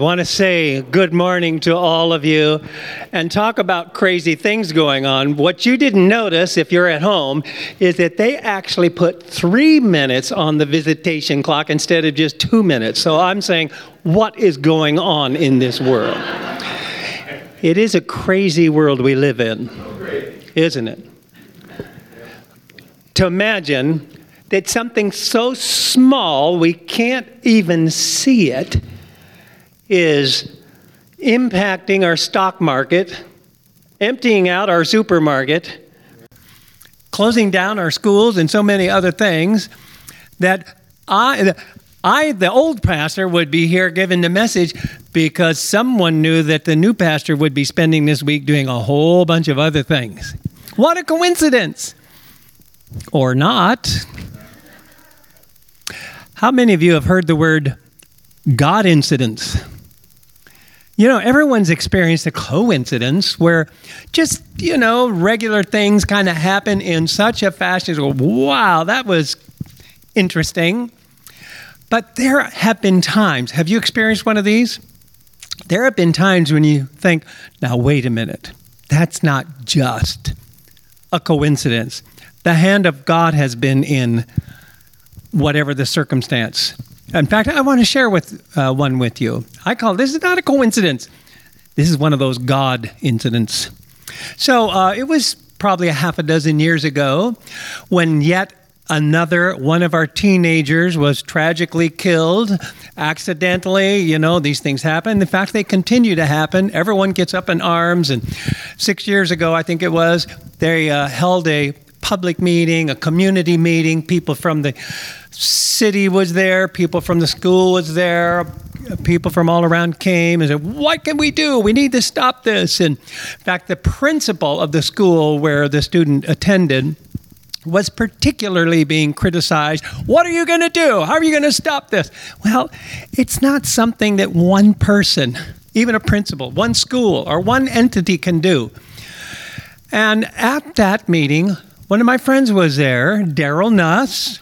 want to say good morning to all of you and talk about crazy things going on. What you didn't notice if you're at home is that they actually put three minutes on the visitation clock instead of just two minutes. So I'm saying, what is going on in this world? It is a crazy world we live in, isn't it? To imagine that something so small we can't even see it is impacting our stock market, emptying out our supermarket, closing down our schools, and so many other things that I, I, the old pastor, would be here giving the message because someone knew that the new pastor would be spending this week doing a whole bunch of other things. What a coincidence! Or not. How many of you have heard the word God incidents? You know, everyone's experienced a coincidence where just, you know, regular things kind of happen in such a fashion. Go, wow, that was interesting. But there have been times, have you experienced one of these? There have been times when you think, now, wait a minute, that's not just a coincidence. The hand of God has been in whatever the circumstance. In fact, I want to share with uh, one with you. I call this is not a coincidence. This is one of those God incidents. So uh, it was probably a half a dozen years ago when yet another one of our teenagers was tragically killed accidentally you know these things happen in fact they continue to happen everyone gets up in arms and six years ago i think it was they uh, held a public meeting a community meeting people from the city was there, people from the school was there, people from all around came and said, What can we do? We need to stop this. And in fact, the principal of the school where the student attended was particularly being criticized. What are you going to do? How are you going to stop this? Well, it's not something that one person, even a principal, one school, or one entity can do. And at that meeting, one of my friends was there, Daryl Nuss,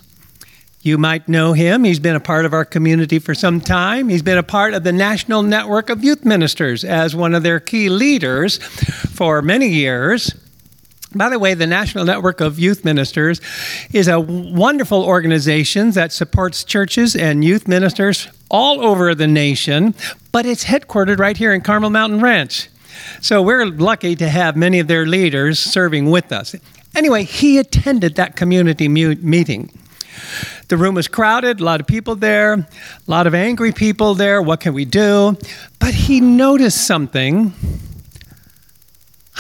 you might know him. He's been a part of our community for some time. He's been a part of the National Network of Youth Ministers as one of their key leaders for many years. By the way, the National Network of Youth Ministers is a wonderful organization that supports churches and youth ministers all over the nation, but it's headquartered right here in Carmel Mountain Ranch. So we're lucky to have many of their leaders serving with us. Anyway, he attended that community meeting. The room was crowded, a lot of people there, a lot of angry people there. What can we do? But he noticed something.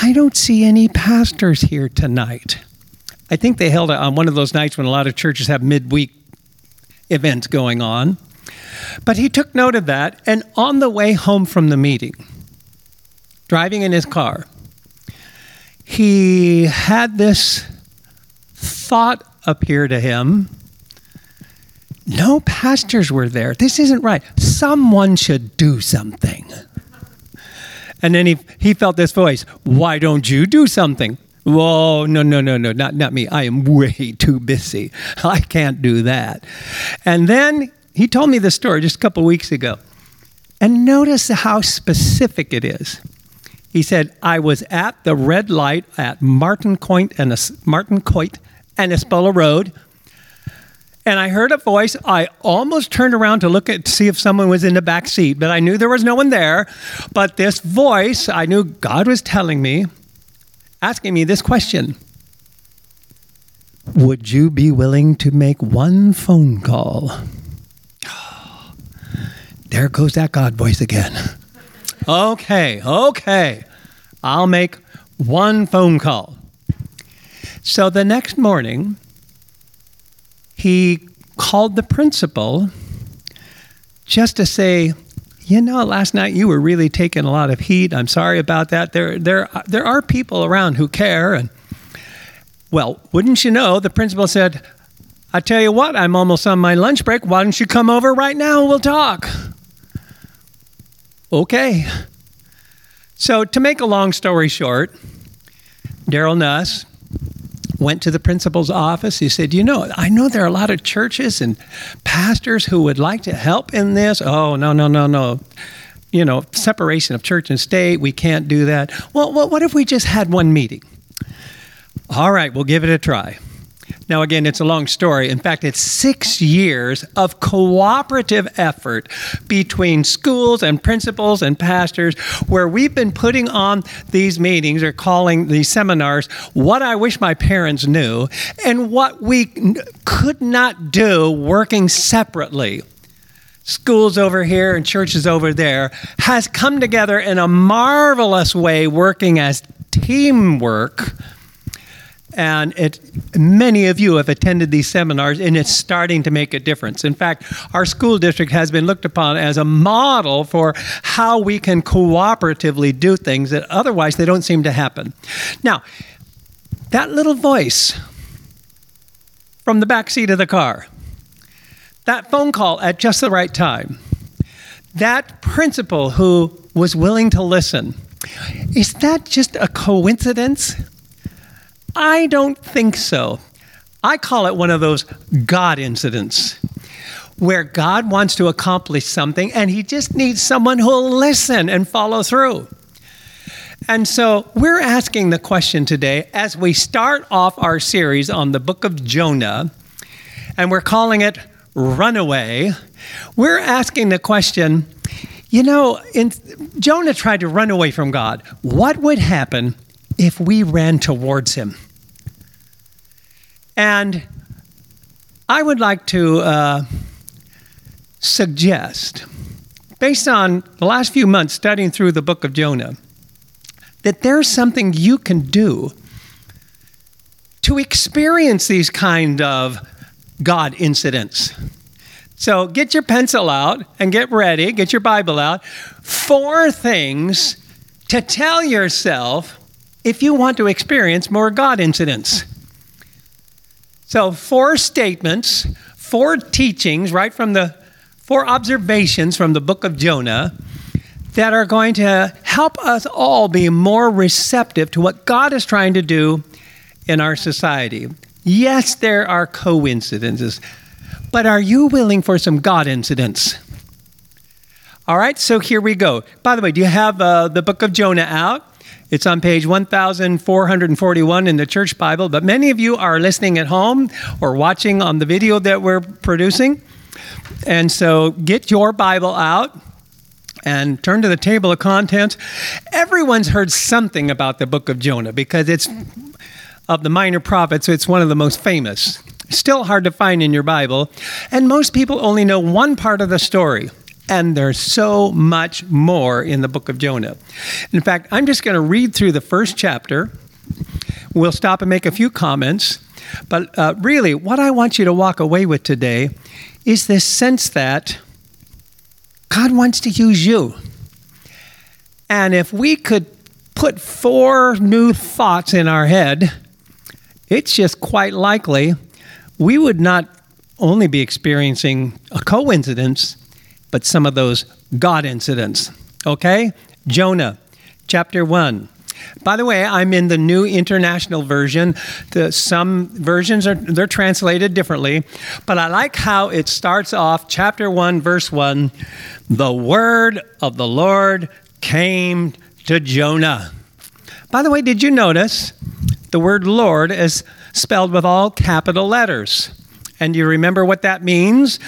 I don't see any pastors here tonight. I think they held it on one of those nights when a lot of churches have midweek events going on. But he took note of that, and on the way home from the meeting, driving in his car, he had this thought appear to him no pastors were there. This isn't right. Someone should do something. And then he, he felt this voice Why don't you do something? Whoa, no, no, no, no, not, not me. I am way too busy. I can't do that. And then he told me this story just a couple weeks ago. And notice how specific it is. He said, I was at the red light at Martincoit and Martincoit and Espola Road and I heard a voice. I almost turned around to look at to see if someone was in the back seat, but I knew there was no one there. But this voice, I knew God was telling me, asking me this question. Would you be willing to make one phone call? there goes that God voice again. Okay, okay. I'll make one phone call. So the next morning, he called the principal just to say, you know, last night you were really taking a lot of heat. I'm sorry about that. There, there, there are people around who care. And well, wouldn't you know, the principal said, I tell you what, I'm almost on my lunch break. Why don't you come over right now we'll talk? Okay. So, to make a long story short, Daryl Nuss went to the principal's office. He said, You know, I know there are a lot of churches and pastors who would like to help in this. Oh, no, no, no, no. you know, separation of church and state. We can't do that. Well, what if we just had one meeting? All right, we'll give it a try. Now, again, it's a long story. In fact, it's six years of cooperative effort between schools and principals and pastors where we've been putting on these meetings or calling these seminars what I wish my parents knew and what we could not do working separately schools over here and churches over there has come together in a marvelous way working as teamwork and it, many of you have attended these seminars, and it's starting to make a difference. In fact, our school district has been looked upon as a model for how we can cooperatively do things that otherwise they don't seem to happen. Now, that little voice from the back seat of the car, that phone call at just the right time, that principal who was willing to listen, is that just a coincidence? I don't think so. I call it one of those God incidents where God wants to accomplish something and he just needs someone who'll listen and follow through. And so we're asking the question today as we start off our series on the book of Jonah, and we're calling it Runaway. We're asking the question you know, in, Jonah tried to run away from God. What would happen if we ran towards him. And I would like to uh, suggest, based on the last few months studying through the book of Jonah, that there's something you can do to experience these kind of God incidents. So get your pencil out and get ready, get your Bible out. Four things to tell yourself if you want to experience more God incidents. So, four statements, four teachings, right from the four observations from the book of Jonah that are going to help us all be more receptive to what God is trying to do in our society. Yes, there are coincidences, but are you willing for some God incidents? All right, so here we go. By the way, do you have uh, the book of Jonah out? It's on page 1441 in the church Bible, but many of you are listening at home or watching on the video that we're producing. And so get your Bible out and turn to the table of contents. Everyone's heard something about the book of Jonah because it's of the minor prophets, it's one of the most famous. Still hard to find in your Bible. And most people only know one part of the story. And there's so much more in the book of Jonah. In fact, I'm just going to read through the first chapter. We'll stop and make a few comments. But uh, really, what I want you to walk away with today is this sense that God wants to use you. And if we could put four new thoughts in our head, it's just quite likely we would not only be experiencing a coincidence, but some of those God incidents. Okay? Jonah, chapter 1. By the way, I'm in the New International Version. The, some versions are they're translated differently, but I like how it starts off chapter 1 verse 1, the word of the Lord came to Jonah. By the way, did you notice the word Lord is spelled with all capital letters? And you remember what that means?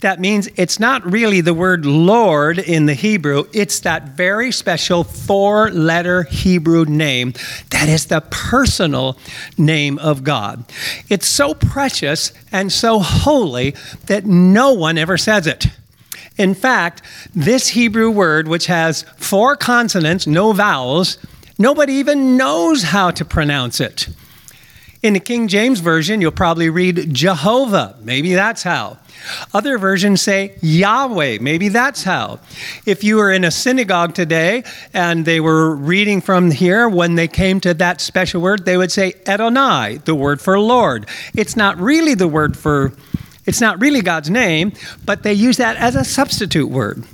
That means it's not really the word Lord in the Hebrew, it's that very special four letter Hebrew name that is the personal name of God. It's so precious and so holy that no one ever says it. In fact, this Hebrew word, which has four consonants, no vowels, nobody even knows how to pronounce it. In the King James Version, you'll probably read Jehovah. Maybe that's how. Other versions say Yahweh. Maybe that's how. If you were in a synagogue today and they were reading from here, when they came to that special word, they would say Adonai, the word for Lord. It's not really the word for, it's not really God's name, but they use that as a substitute word.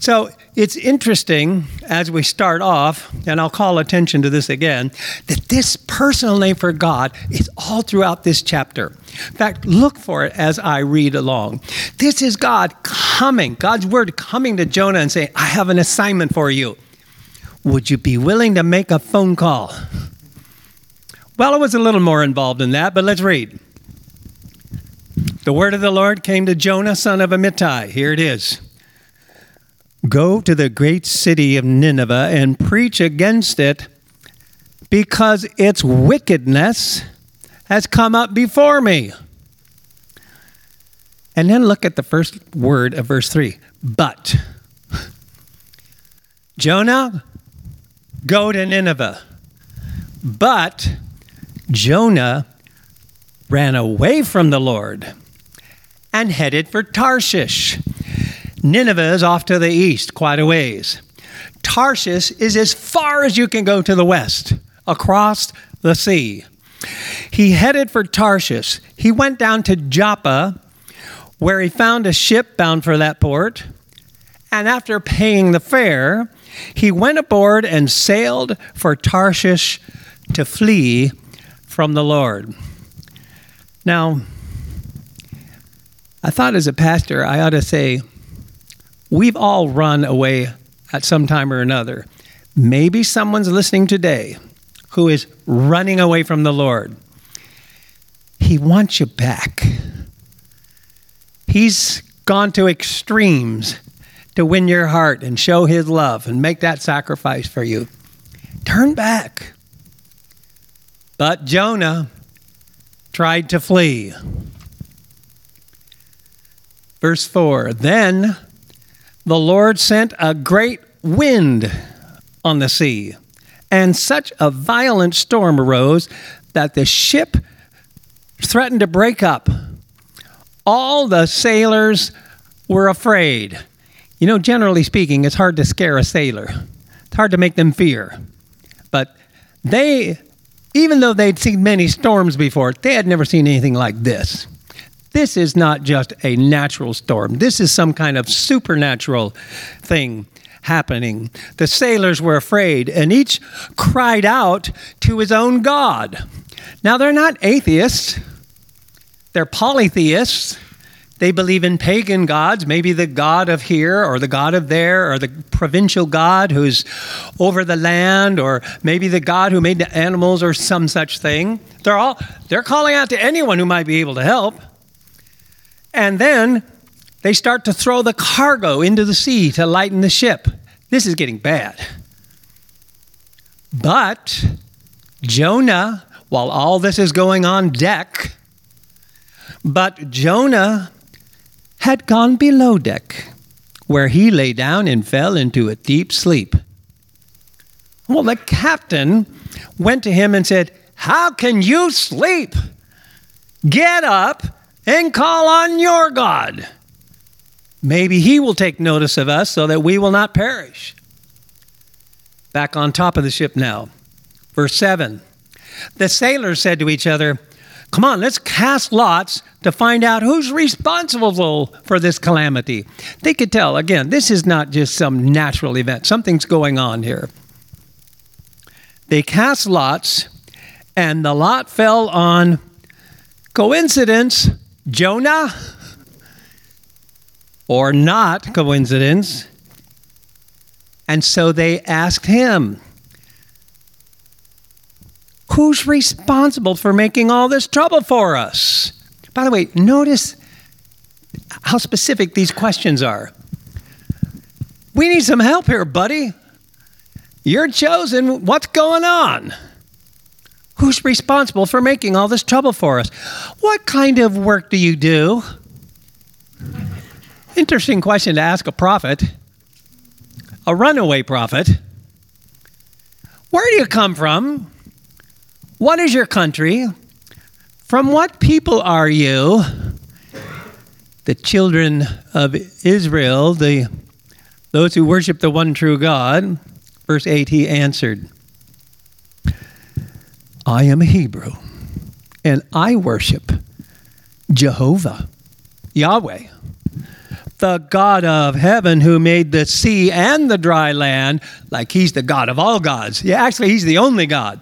So it's interesting as we start off, and I'll call attention to this again, that this personal name for God is all throughout this chapter. In fact, look for it as I read along. This is God coming, God's word coming to Jonah and saying, I have an assignment for you. Would you be willing to make a phone call? Well, it was a little more involved than that, but let's read. The word of the Lord came to Jonah, son of Amittai. Here it is Go to the great city of Nineveh and preach against it, because its wickedness has come up before me. And then look at the first word of verse 3 but. Jonah, go to Nineveh. But Jonah ran away from the Lord and headed for Tarshish. Nineveh is off to the east, quite a ways. Tarshish is as far as you can go to the west, across the sea. He headed for Tarshish. He went down to Joppa, where he found a ship bound for that port. And after paying the fare, he went aboard and sailed for Tarshish to flee from the Lord. Now, I thought as a pastor, I ought to say, we've all run away at some time or another. Maybe someone's listening today who is running away from the Lord. He wants you back. He's gone to extremes to win your heart and show his love and make that sacrifice for you. Turn back. But Jonah tried to flee. Verse 4 Then the Lord sent a great wind on the sea, and such a violent storm arose that the ship threatened to break up. All the sailors were afraid. You know, generally speaking, it's hard to scare a sailor, it's hard to make them fear. But they, even though they'd seen many storms before, they had never seen anything like this. This is not just a natural storm. This is some kind of supernatural thing happening. The sailors were afraid, and each cried out to his own God. Now, they're not atheists, they're polytheists. They believe in pagan gods, maybe the god of here or the god of there or the provincial god who's over the land or maybe the god who made the animals or some such thing. They're all they're calling out to anyone who might be able to help. And then they start to throw the cargo into the sea to lighten the ship. This is getting bad. But Jonah, while all this is going on deck, but Jonah had gone below deck, where he lay down and fell into a deep sleep. Well, the captain went to him and said, How can you sleep? Get up and call on your God. Maybe he will take notice of us so that we will not perish. Back on top of the ship now. Verse 7. The sailors said to each other, Come on, let's cast lots to find out who's responsible for this calamity. They could tell, again, this is not just some natural event, something's going on here. They cast lots, and the lot fell on coincidence Jonah, or not coincidence. And so they asked him, Who's responsible for making all this trouble for us? By the way, notice how specific these questions are. We need some help here, buddy. You're chosen. What's going on? Who's responsible for making all this trouble for us? What kind of work do you do? Interesting question to ask a prophet, a runaway prophet. Where do you come from? What is your country? From what people are you? The children of Israel, the those who worship the one true God. Verse 8 he answered, I am a Hebrew, and I worship Jehovah, Yahweh, the God of heaven who made the sea and the dry land, like he's the God of all gods. Yeah, actually, he's the only God.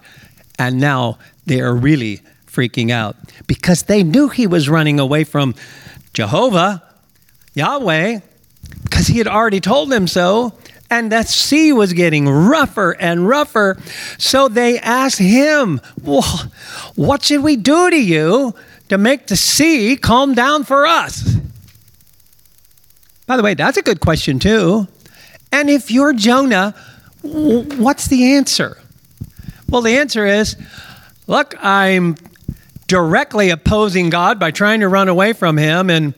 And now they are really freaking out because they knew he was running away from Jehovah, Yahweh, because he had already told them so. And that sea was getting rougher and rougher. So they asked him, well, What should we do to you to make the sea calm down for us? By the way, that's a good question, too. And if you're Jonah, what's the answer? Well, the answer is look, I'm directly opposing God by trying to run away from Him, and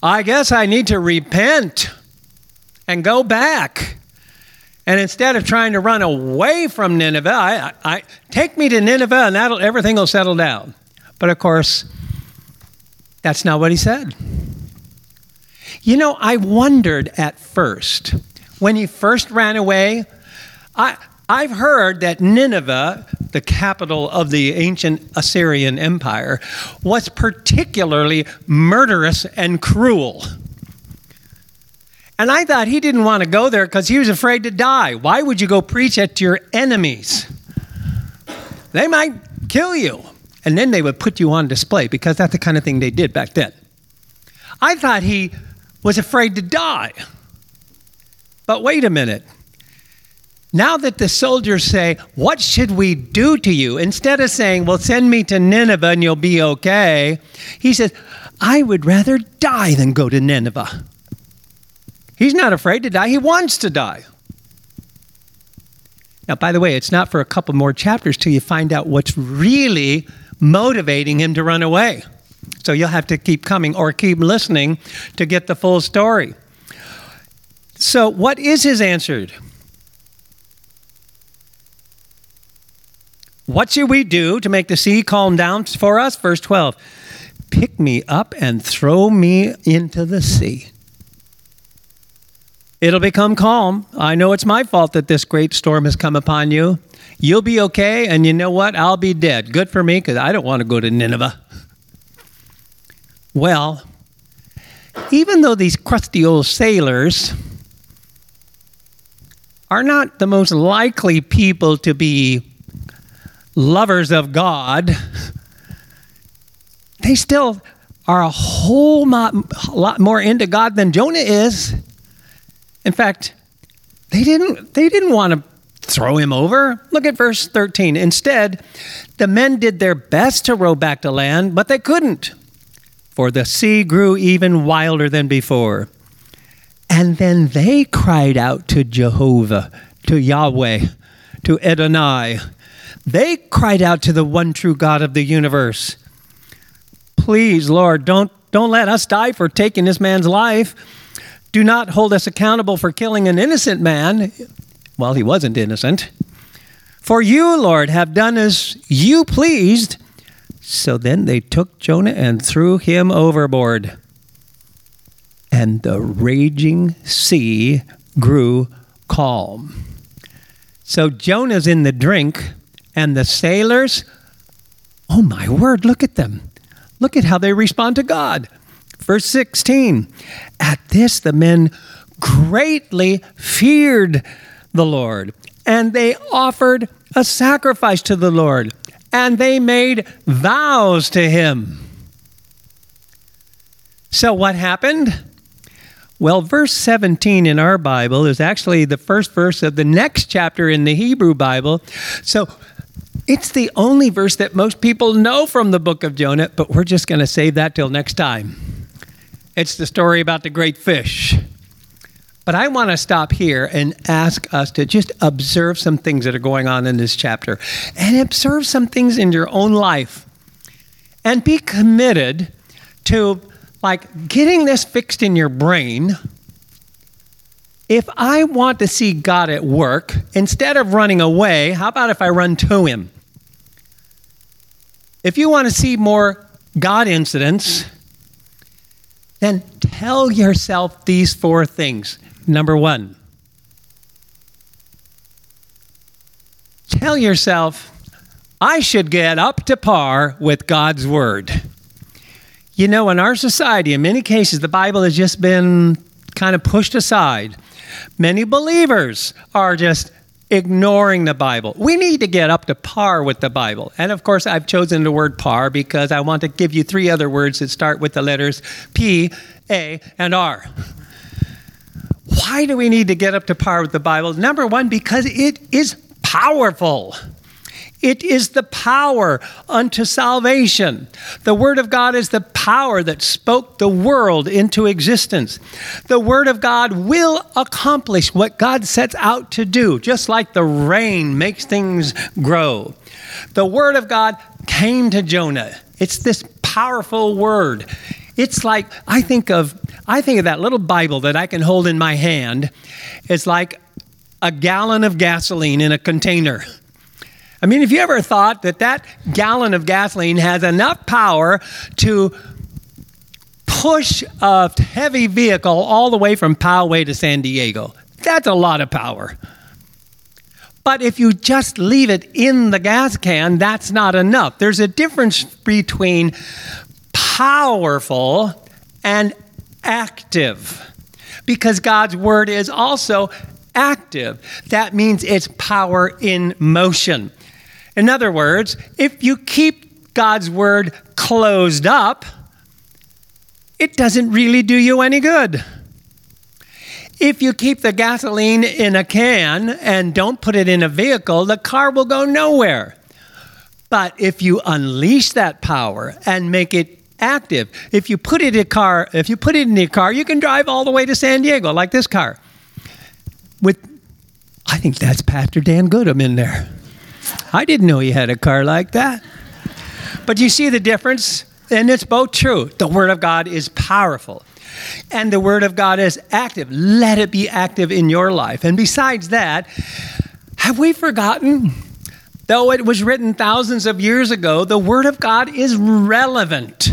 I guess I need to repent and go back. And instead of trying to run away from Nineveh, I, I, take me to Nineveh and that'll, everything will settle down. But of course, that's not what he said. You know, I wondered at first, when he first ran away, I, I've heard that Nineveh, the capital of the ancient Assyrian Empire, was particularly murderous and cruel. And I thought he didn't want to go there because he was afraid to die. Why would you go preach to your enemies? They might kill you. And then they would put you on display because that's the kind of thing they did back then. I thought he was afraid to die. But wait a minute. Now that the soldiers say, What should we do to you? Instead of saying, Well, send me to Nineveh and you'll be okay, he says, I would rather die than go to Nineveh. He's not afraid to die, he wants to die. Now, by the way, it's not for a couple more chapters till you find out what's really motivating him to run away. So you'll have to keep coming or keep listening to get the full story. So, what is his answer? What should we do to make the sea calm down for us? Verse 12 Pick me up and throw me into the sea. It'll become calm. I know it's my fault that this great storm has come upon you. You'll be okay, and you know what? I'll be dead. Good for me, because I don't want to go to Nineveh. Well, even though these crusty old sailors are not the most likely people to be lovers of God, they still are a whole lot, more into God than Jonah is. In fact, they didn't, they didn't want to throw him over. Look at verse 13. Instead, the men did their best to row back to land, but they couldn't, for the sea grew even wilder than before. And then they cried out to Jehovah, to Yahweh, to Adonai. they cried out to the one true God of the universe. Please, Lord, don't, don't let us die for taking this man's life. Do not hold us accountable for killing an innocent man. Well, he wasn't innocent. For you, Lord, have done as you pleased. So then they took Jonah and threw him overboard. And the raging sea grew calm. So Jonah's in the drink and the sailors, oh my word, look at them. Look at how they respond to God. Verse 16 At this, the men greatly feared the Lord, and they offered a sacrifice to the Lord, and they made vows to him. So, what happened? Well, verse 17 in our Bible is actually the first verse of the next chapter in the Hebrew Bible. So, it's the only verse that most people know from the book of Jonah, but we're just going to save that till next time. It's the story about the great fish. But I want to stop here and ask us to just observe some things that are going on in this chapter and observe some things in your own life and be committed to like getting this fixed in your brain. If I want to see God at work, instead of running away, how about if I run to Him? If you want to see more God incidents, then tell yourself these four things. Number one, tell yourself, I should get up to par with God's Word. You know, in our society, in many cases, the Bible has just been kind of pushed aside. Many believers are just ignoring the Bible. We need to get up to par with the Bible. And of course, I've chosen the word par because I want to give you three other words that start with the letters P, A, and R. Why do we need to get up to par with the Bible? Number one, because it is powerful. It is the power unto salvation. The Word of God is the power that spoke the world into existence. The Word of God will accomplish what God sets out to do, just like the rain makes things grow. The Word of God came to Jonah. It's this powerful word. It's like I think of I think of that little Bible that I can hold in my hand. It's like a gallon of gasoline in a container. I mean, have you ever thought that that gallon of gasoline has enough power to push a heavy vehicle all the way from Poway to San Diego? That's a lot of power. But if you just leave it in the gas can, that's not enough. There's a difference between powerful and active because God's word is also active. That means it's power in motion. In other words, if you keep God's word closed up, it doesn't really do you any good. If you keep the gasoline in a can and don't put it in a vehicle, the car will go nowhere. But if you unleash that power and make it active, if you put it in a car, if you put it in a car, you can drive all the way to San Diego like this car. With I think that's Pastor Dan Goodham in there. I didn't know he had a car like that. But you see the difference? And it's both true. The Word of God is powerful, and the Word of God is active. Let it be active in your life. And besides that, have we forgotten? Though it was written thousands of years ago, the Word of God is relevant.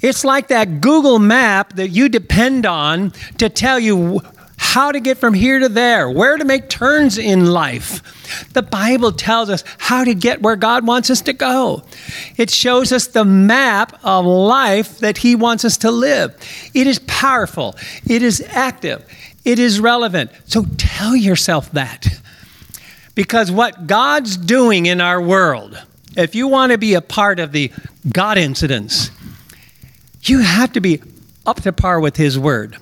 It's like that Google map that you depend on to tell you how to get from here to there, where to make turns in life. The Bible tells us how to get where God wants us to go. It shows us the map of life that He wants us to live. It is powerful, it is active, it is relevant. So tell yourself that. Because what God's doing in our world, if you want to be a part of the God incidents, you have to be up to par with His Word.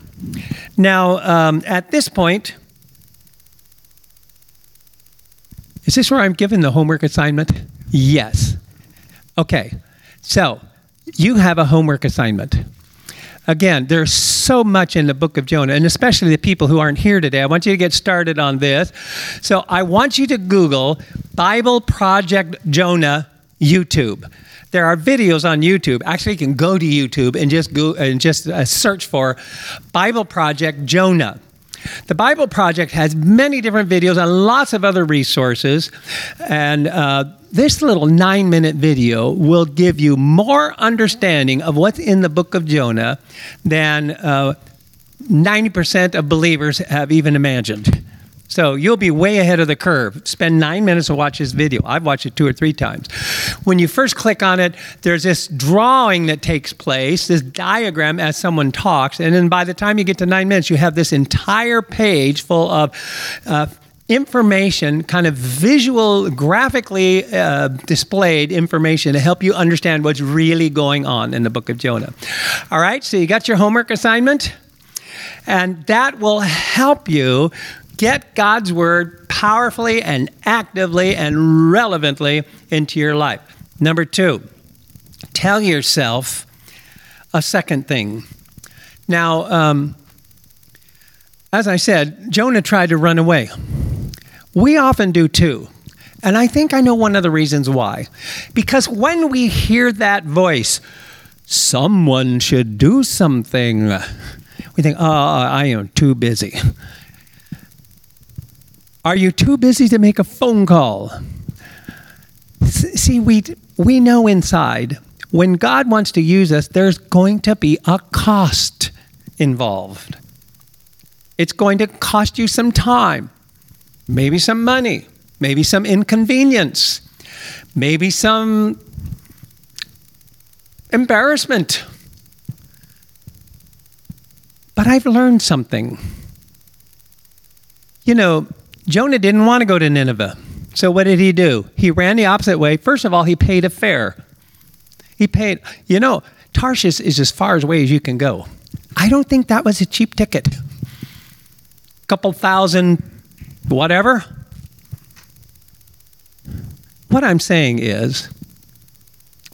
Now, um, at this point, is this where I'm given the homework assignment? Yes. Okay. So, you have a homework assignment. Again, there's so much in the book of Jonah, and especially the people who aren't here today. I want you to get started on this. So, I want you to Google Bible Project Jonah YouTube. There are videos on YouTube. Actually, you can go to YouTube and just go and just uh, search for Bible Project Jonah. The Bible Project has many different videos and lots of other resources. And uh, this little nine minute video will give you more understanding of what's in the book of Jonah than uh, 90% of believers have even imagined. So you'll be way ahead of the curve. Spend nine minutes to watch this video. I've watched it two or three times. When you first click on it, there's this drawing that takes place, this diagram as someone talks, and then by the time you get to nine minutes, you have this entire page full of uh, information, kind of visual, graphically uh, displayed information to help you understand what's really going on in the book of Jonah. All right, so you got your homework assignment? And that will help you get God's word powerfully and actively and relevantly into your life. Number two, tell yourself a second thing. Now, um, as I said, Jonah tried to run away. We often do too. And I think I know one of the reasons why. Because when we hear that voice, someone should do something, we think, oh, I am too busy. Are you too busy to make a phone call? See, we, we know inside when God wants to use us, there's going to be a cost involved. It's going to cost you some time, maybe some money, maybe some inconvenience, maybe some embarrassment. But I've learned something. You know, Jonah didn't want to go to Nineveh. So what did he do? He ran the opposite way. First of all, he paid a fare. He paid, you know, Tarshish is as far away as you can go. I don't think that was a cheap ticket. A couple thousand, whatever. What I'm saying is,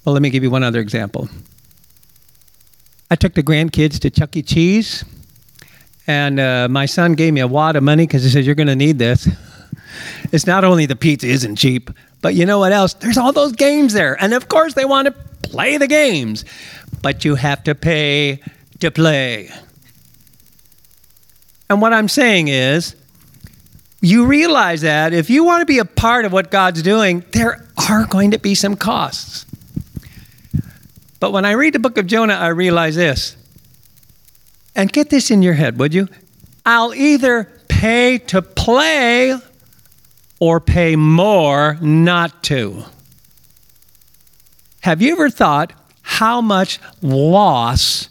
well, let me give you one other example. I took the grandkids to Chuck E. Cheese, and uh, my son gave me a wad of money because he said, You're going to need this. It's not only the pizza isn't cheap, but you know what else? There's all those games there. And of course, they want to play the games, but you have to pay to play. And what I'm saying is, you realize that if you want to be a part of what God's doing, there are going to be some costs. But when I read the book of Jonah, I realize this. And get this in your head, would you? I'll either pay to play or pay more not to. Have you ever thought how much loss,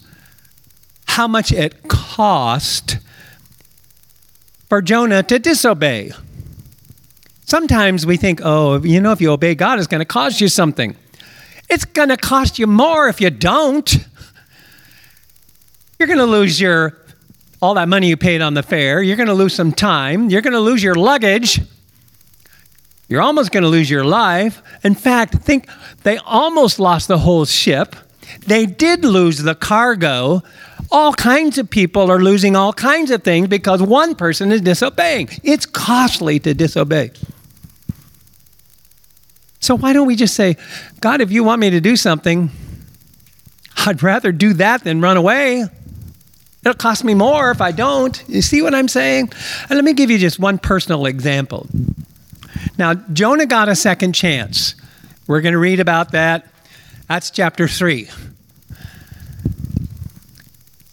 how much it cost for Jonah to disobey? Sometimes we think, oh, you know, if you obey God, it's going to cost you something. It's going to cost you more if you don't. You're going to lose your all that money you paid on the fare. You're going to lose some time. You're going to lose your luggage. You're almost going to lose your life. In fact, think they almost lost the whole ship. They did lose the cargo. All kinds of people are losing all kinds of things because one person is disobeying. It's costly to disobey. So why don't we just say, God, if you want me to do something, I'd rather do that than run away. It'll cost me more if I don't. You see what I'm saying? And let me give you just one personal example. Now, Jonah got a second chance. We're going to read about that. That's chapter 3.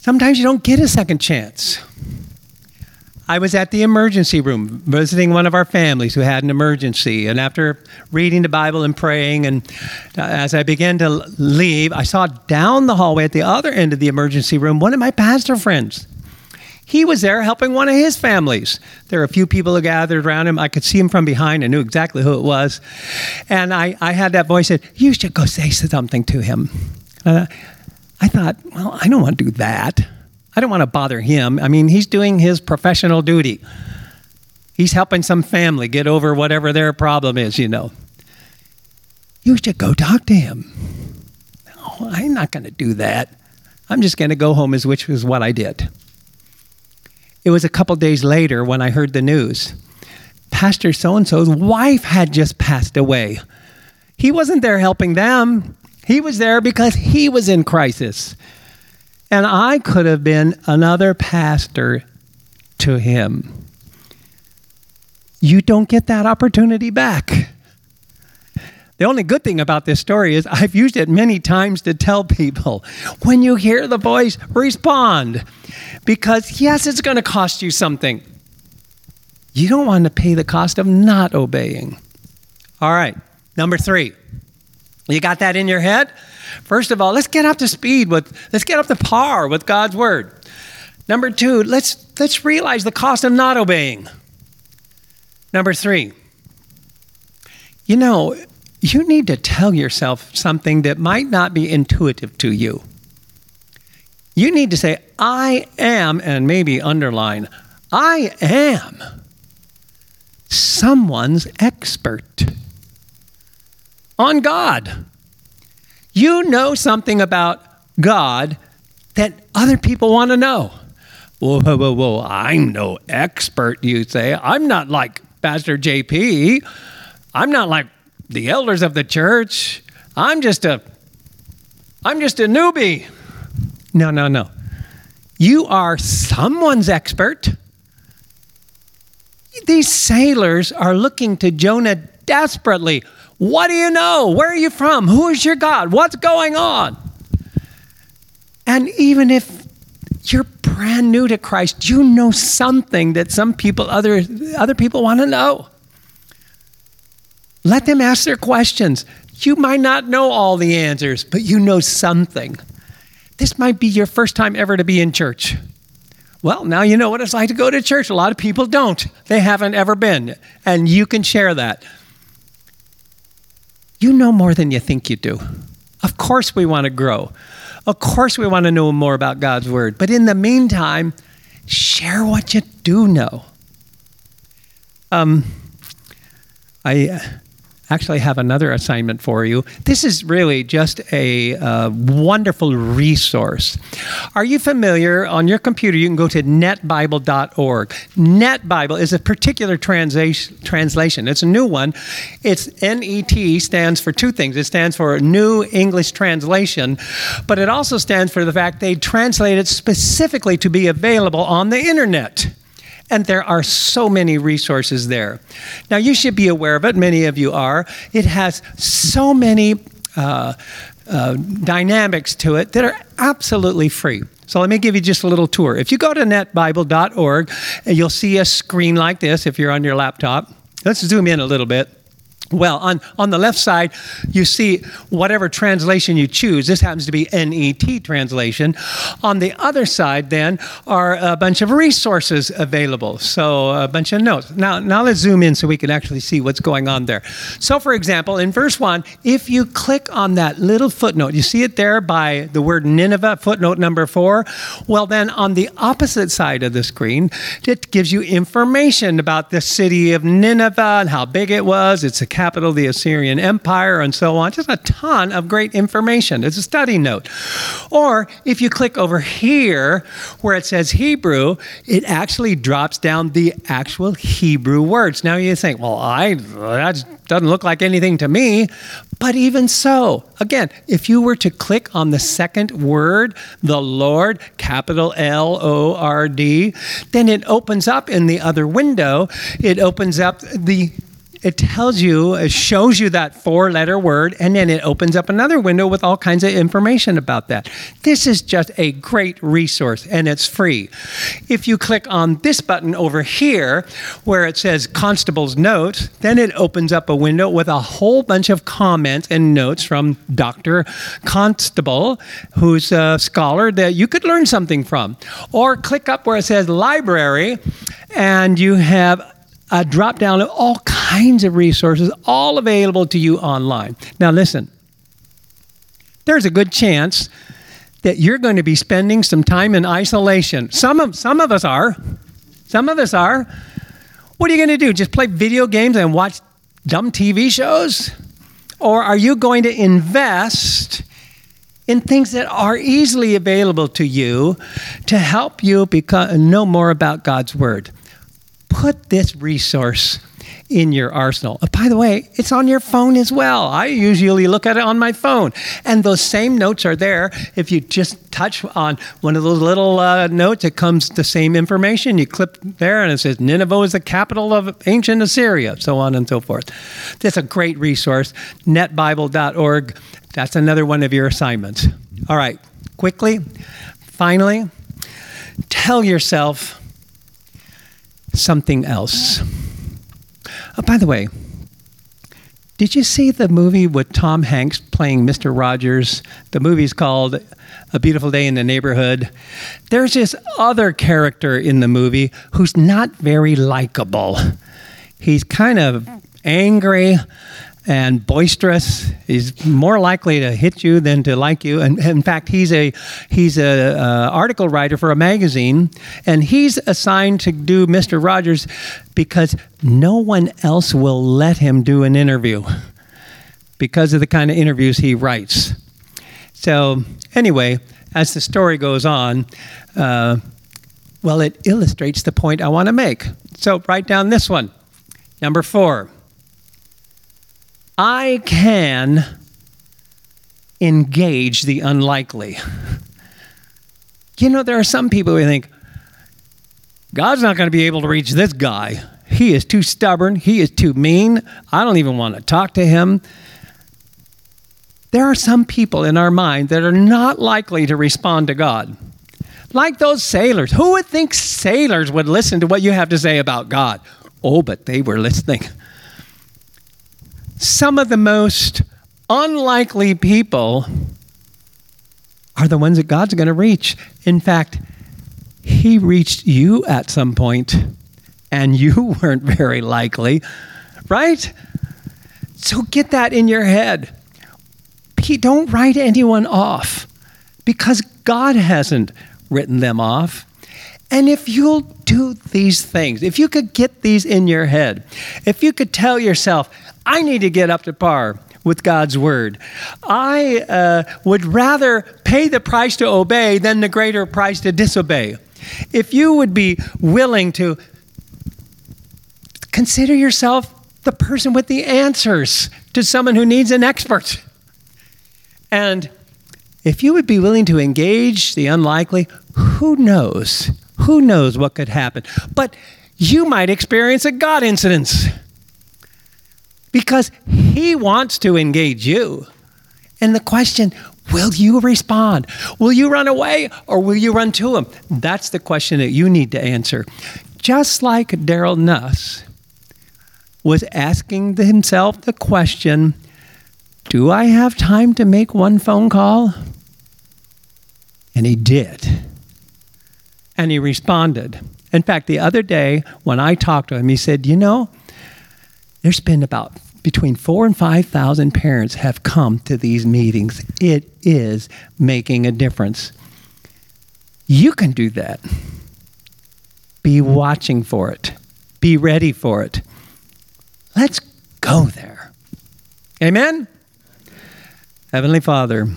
Sometimes you don't get a second chance. I was at the emergency room visiting one of our families who had an emergency. And after reading the Bible and praying, and uh, as I began to leave, I saw down the hallway at the other end of the emergency room one of my pastor friends. He was there helping one of his families. There were a few people who gathered around him. I could see him from behind. I knew exactly who it was. And I, I had that voice said, You should go say something to him. Uh, I thought, Well, I don't want to do that. I don't want to bother him. I mean, he's doing his professional duty. He's helping some family get over whatever their problem is, you know. You should go talk to him. No, I'm not going to do that. I'm just going to go home, which was what I did. It was a couple days later when I heard the news. Pastor so and so's wife had just passed away. He wasn't there helping them, he was there because he was in crisis. And I could have been another pastor to him. You don't get that opportunity back. The only good thing about this story is I've used it many times to tell people when you hear the voice, respond. Because, yes, it's going to cost you something. You don't want to pay the cost of not obeying. All right, number three. You got that in your head? First of all, let's get up to speed with, let's get up to par with God's word. Number two, let's, let's realize the cost of not obeying. Number three, you know, you need to tell yourself something that might not be intuitive to you. You need to say, I am, and maybe underline, I am someone's expert on God. You know something about God that other people want to know. Whoa, whoa, whoa, whoa. I'm no expert, you say. I'm not like Pastor JP. I'm not like the elders of the church. I'm just a I'm just a newbie. No, no, no. You are someone's expert. These sailors are looking to Jonah desperately. What do you know? Where are you from? Who is your God? What's going on? And even if you're brand new to Christ, you know something that some people, other, other people want to know. Let them ask their questions. You might not know all the answers, but you know something. This might be your first time ever to be in church. Well, now you know what it's like to go to church. A lot of people don't, they haven't ever been, and you can share that. You know more than you think you do. Of course, we want to grow. Of course, we want to know more about God's Word. But in the meantime, share what you do know. Um, I actually have another assignment for you. This is really just a uh, wonderful resource. Are you familiar? On your computer, you can go to netbible.org. NetBible is a particular transa- translation, it's a new one. It's NET stands for two things it stands for New English Translation, but it also stands for the fact they translate it specifically to be available on the internet. And there are so many resources there. Now, you should be aware of it, many of you are. It has so many uh, uh, dynamics to it that are absolutely free. So let me give you just a little tour. If you go to netbible.org, you'll see a screen like this if you're on your laptop. Let's zoom in a little bit. Well, on, on the left side, you see whatever translation you choose. This happens to be NET translation. On the other side, then, are a bunch of resources available. So, a bunch of notes. Now, now let's zoom in so we can actually see what's going on there. So, for example, in verse 1, if you click on that little footnote, you see it there by the word Nineveh, footnote number 4. Well, then, on the opposite side of the screen, it gives you information about the city of Nineveh and how big it was. It's a capital of the Assyrian Empire, and so on. Just a ton of great information. It's a study note. Or if you click over here where it says Hebrew, it actually drops down the actual Hebrew words. Now you think, well, I that doesn't look like anything to me. But even so, again, if you were to click on the second word, the Lord, capital L O R D, then it opens up in the other window, it opens up the it tells you, it shows you that four letter word, and then it opens up another window with all kinds of information about that. This is just a great resource, and it's free. If you click on this button over here, where it says Constable's Notes, then it opens up a window with a whole bunch of comments and notes from Dr. Constable, who's a scholar that you could learn something from. Or click up where it says Library, and you have a drop down of all kinds of resources, all available to you online. Now, listen, there's a good chance that you're going to be spending some time in isolation. Some of, some of us are. Some of us are. What are you going to do? Just play video games and watch dumb TV shows? Or are you going to invest in things that are easily available to you to help you become, know more about God's Word? Put this resource in your arsenal. Uh, by the way, it's on your phone as well. I usually look at it on my phone. And those same notes are there. If you just touch on one of those little uh, notes, it comes the same information. You click there and it says Nineveh is the capital of ancient Assyria, so on and so forth. That's a great resource. netbible.org. That's another one of your assignments. All right, quickly, finally, tell yourself something else. Oh, by the way, did you see the movie with Tom Hanks playing Mr. Rogers? The movie's called A Beautiful Day in the Neighborhood. There's this other character in the movie who's not very likable. He's kind of angry and boisterous. He's more likely to hit you than to like you. And in fact, he's a he's a uh, article writer for a magazine, and he's assigned to do Mister Rogers because no one else will let him do an interview because of the kind of interviews he writes. So anyway, as the story goes on. Uh, well, it illustrates the point I want to make. So write down this one. Number four. I can engage the unlikely. You know, there are some people who think, God's not going to be able to reach this guy. He is too stubborn. He is too mean. I don't even want to talk to him. There are some people in our mind that are not likely to respond to God. Like those sailors. Who would think sailors would listen to what you have to say about God? Oh, but they were listening some of the most unlikely people are the ones that God's going to reach. In fact, He reached you at some point, and you weren't very likely, right? So get that in your head. Don't write anyone off because God hasn't written them off. And if you'll do these things, if you could get these in your head, if you could tell yourself, I need to get up to par with God's word, I uh, would rather pay the price to obey than the greater price to disobey. If you would be willing to consider yourself the person with the answers to someone who needs an expert. And if you would be willing to engage the unlikely, who knows? Who knows what could happen? But you might experience a God incidence because He wants to engage you. And the question, will you respond? Will you run away or will you run to Him? That's the question that you need to answer. Just like Daryl Nuss was asking himself the question Do I have time to make one phone call? And he did. And he responded. In fact, the other day when I talked to him, he said, You know, there's been about between four and 5,000 parents have come to these meetings. It is making a difference. You can do that. Be hmm. watching for it, be ready for it. Let's go there. Amen? Heavenly Father,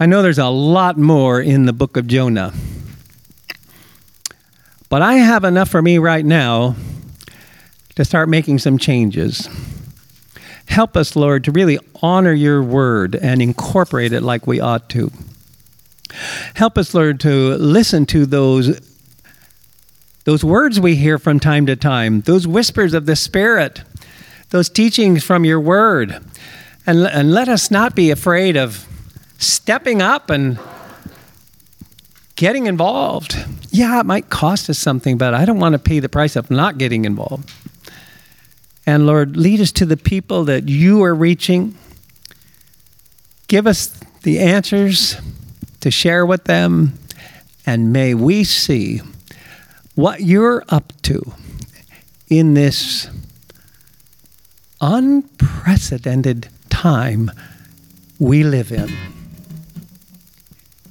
I know there's a lot more in the book of Jonah, but I have enough for me right now to start making some changes. Help us, Lord, to really honor your word and incorporate it like we ought to. Help us, Lord, to listen to those those words we hear from time to time, those whispers of the Spirit, those teachings from your word. And, and let us not be afraid of stepping up and getting involved. Yeah, it might cost us something, but I don't want to pay the price of not getting involved. And Lord, lead us to the people that you are reaching. Give us the answers to share with them, and may we see what you're up to in this unprecedented time we live in.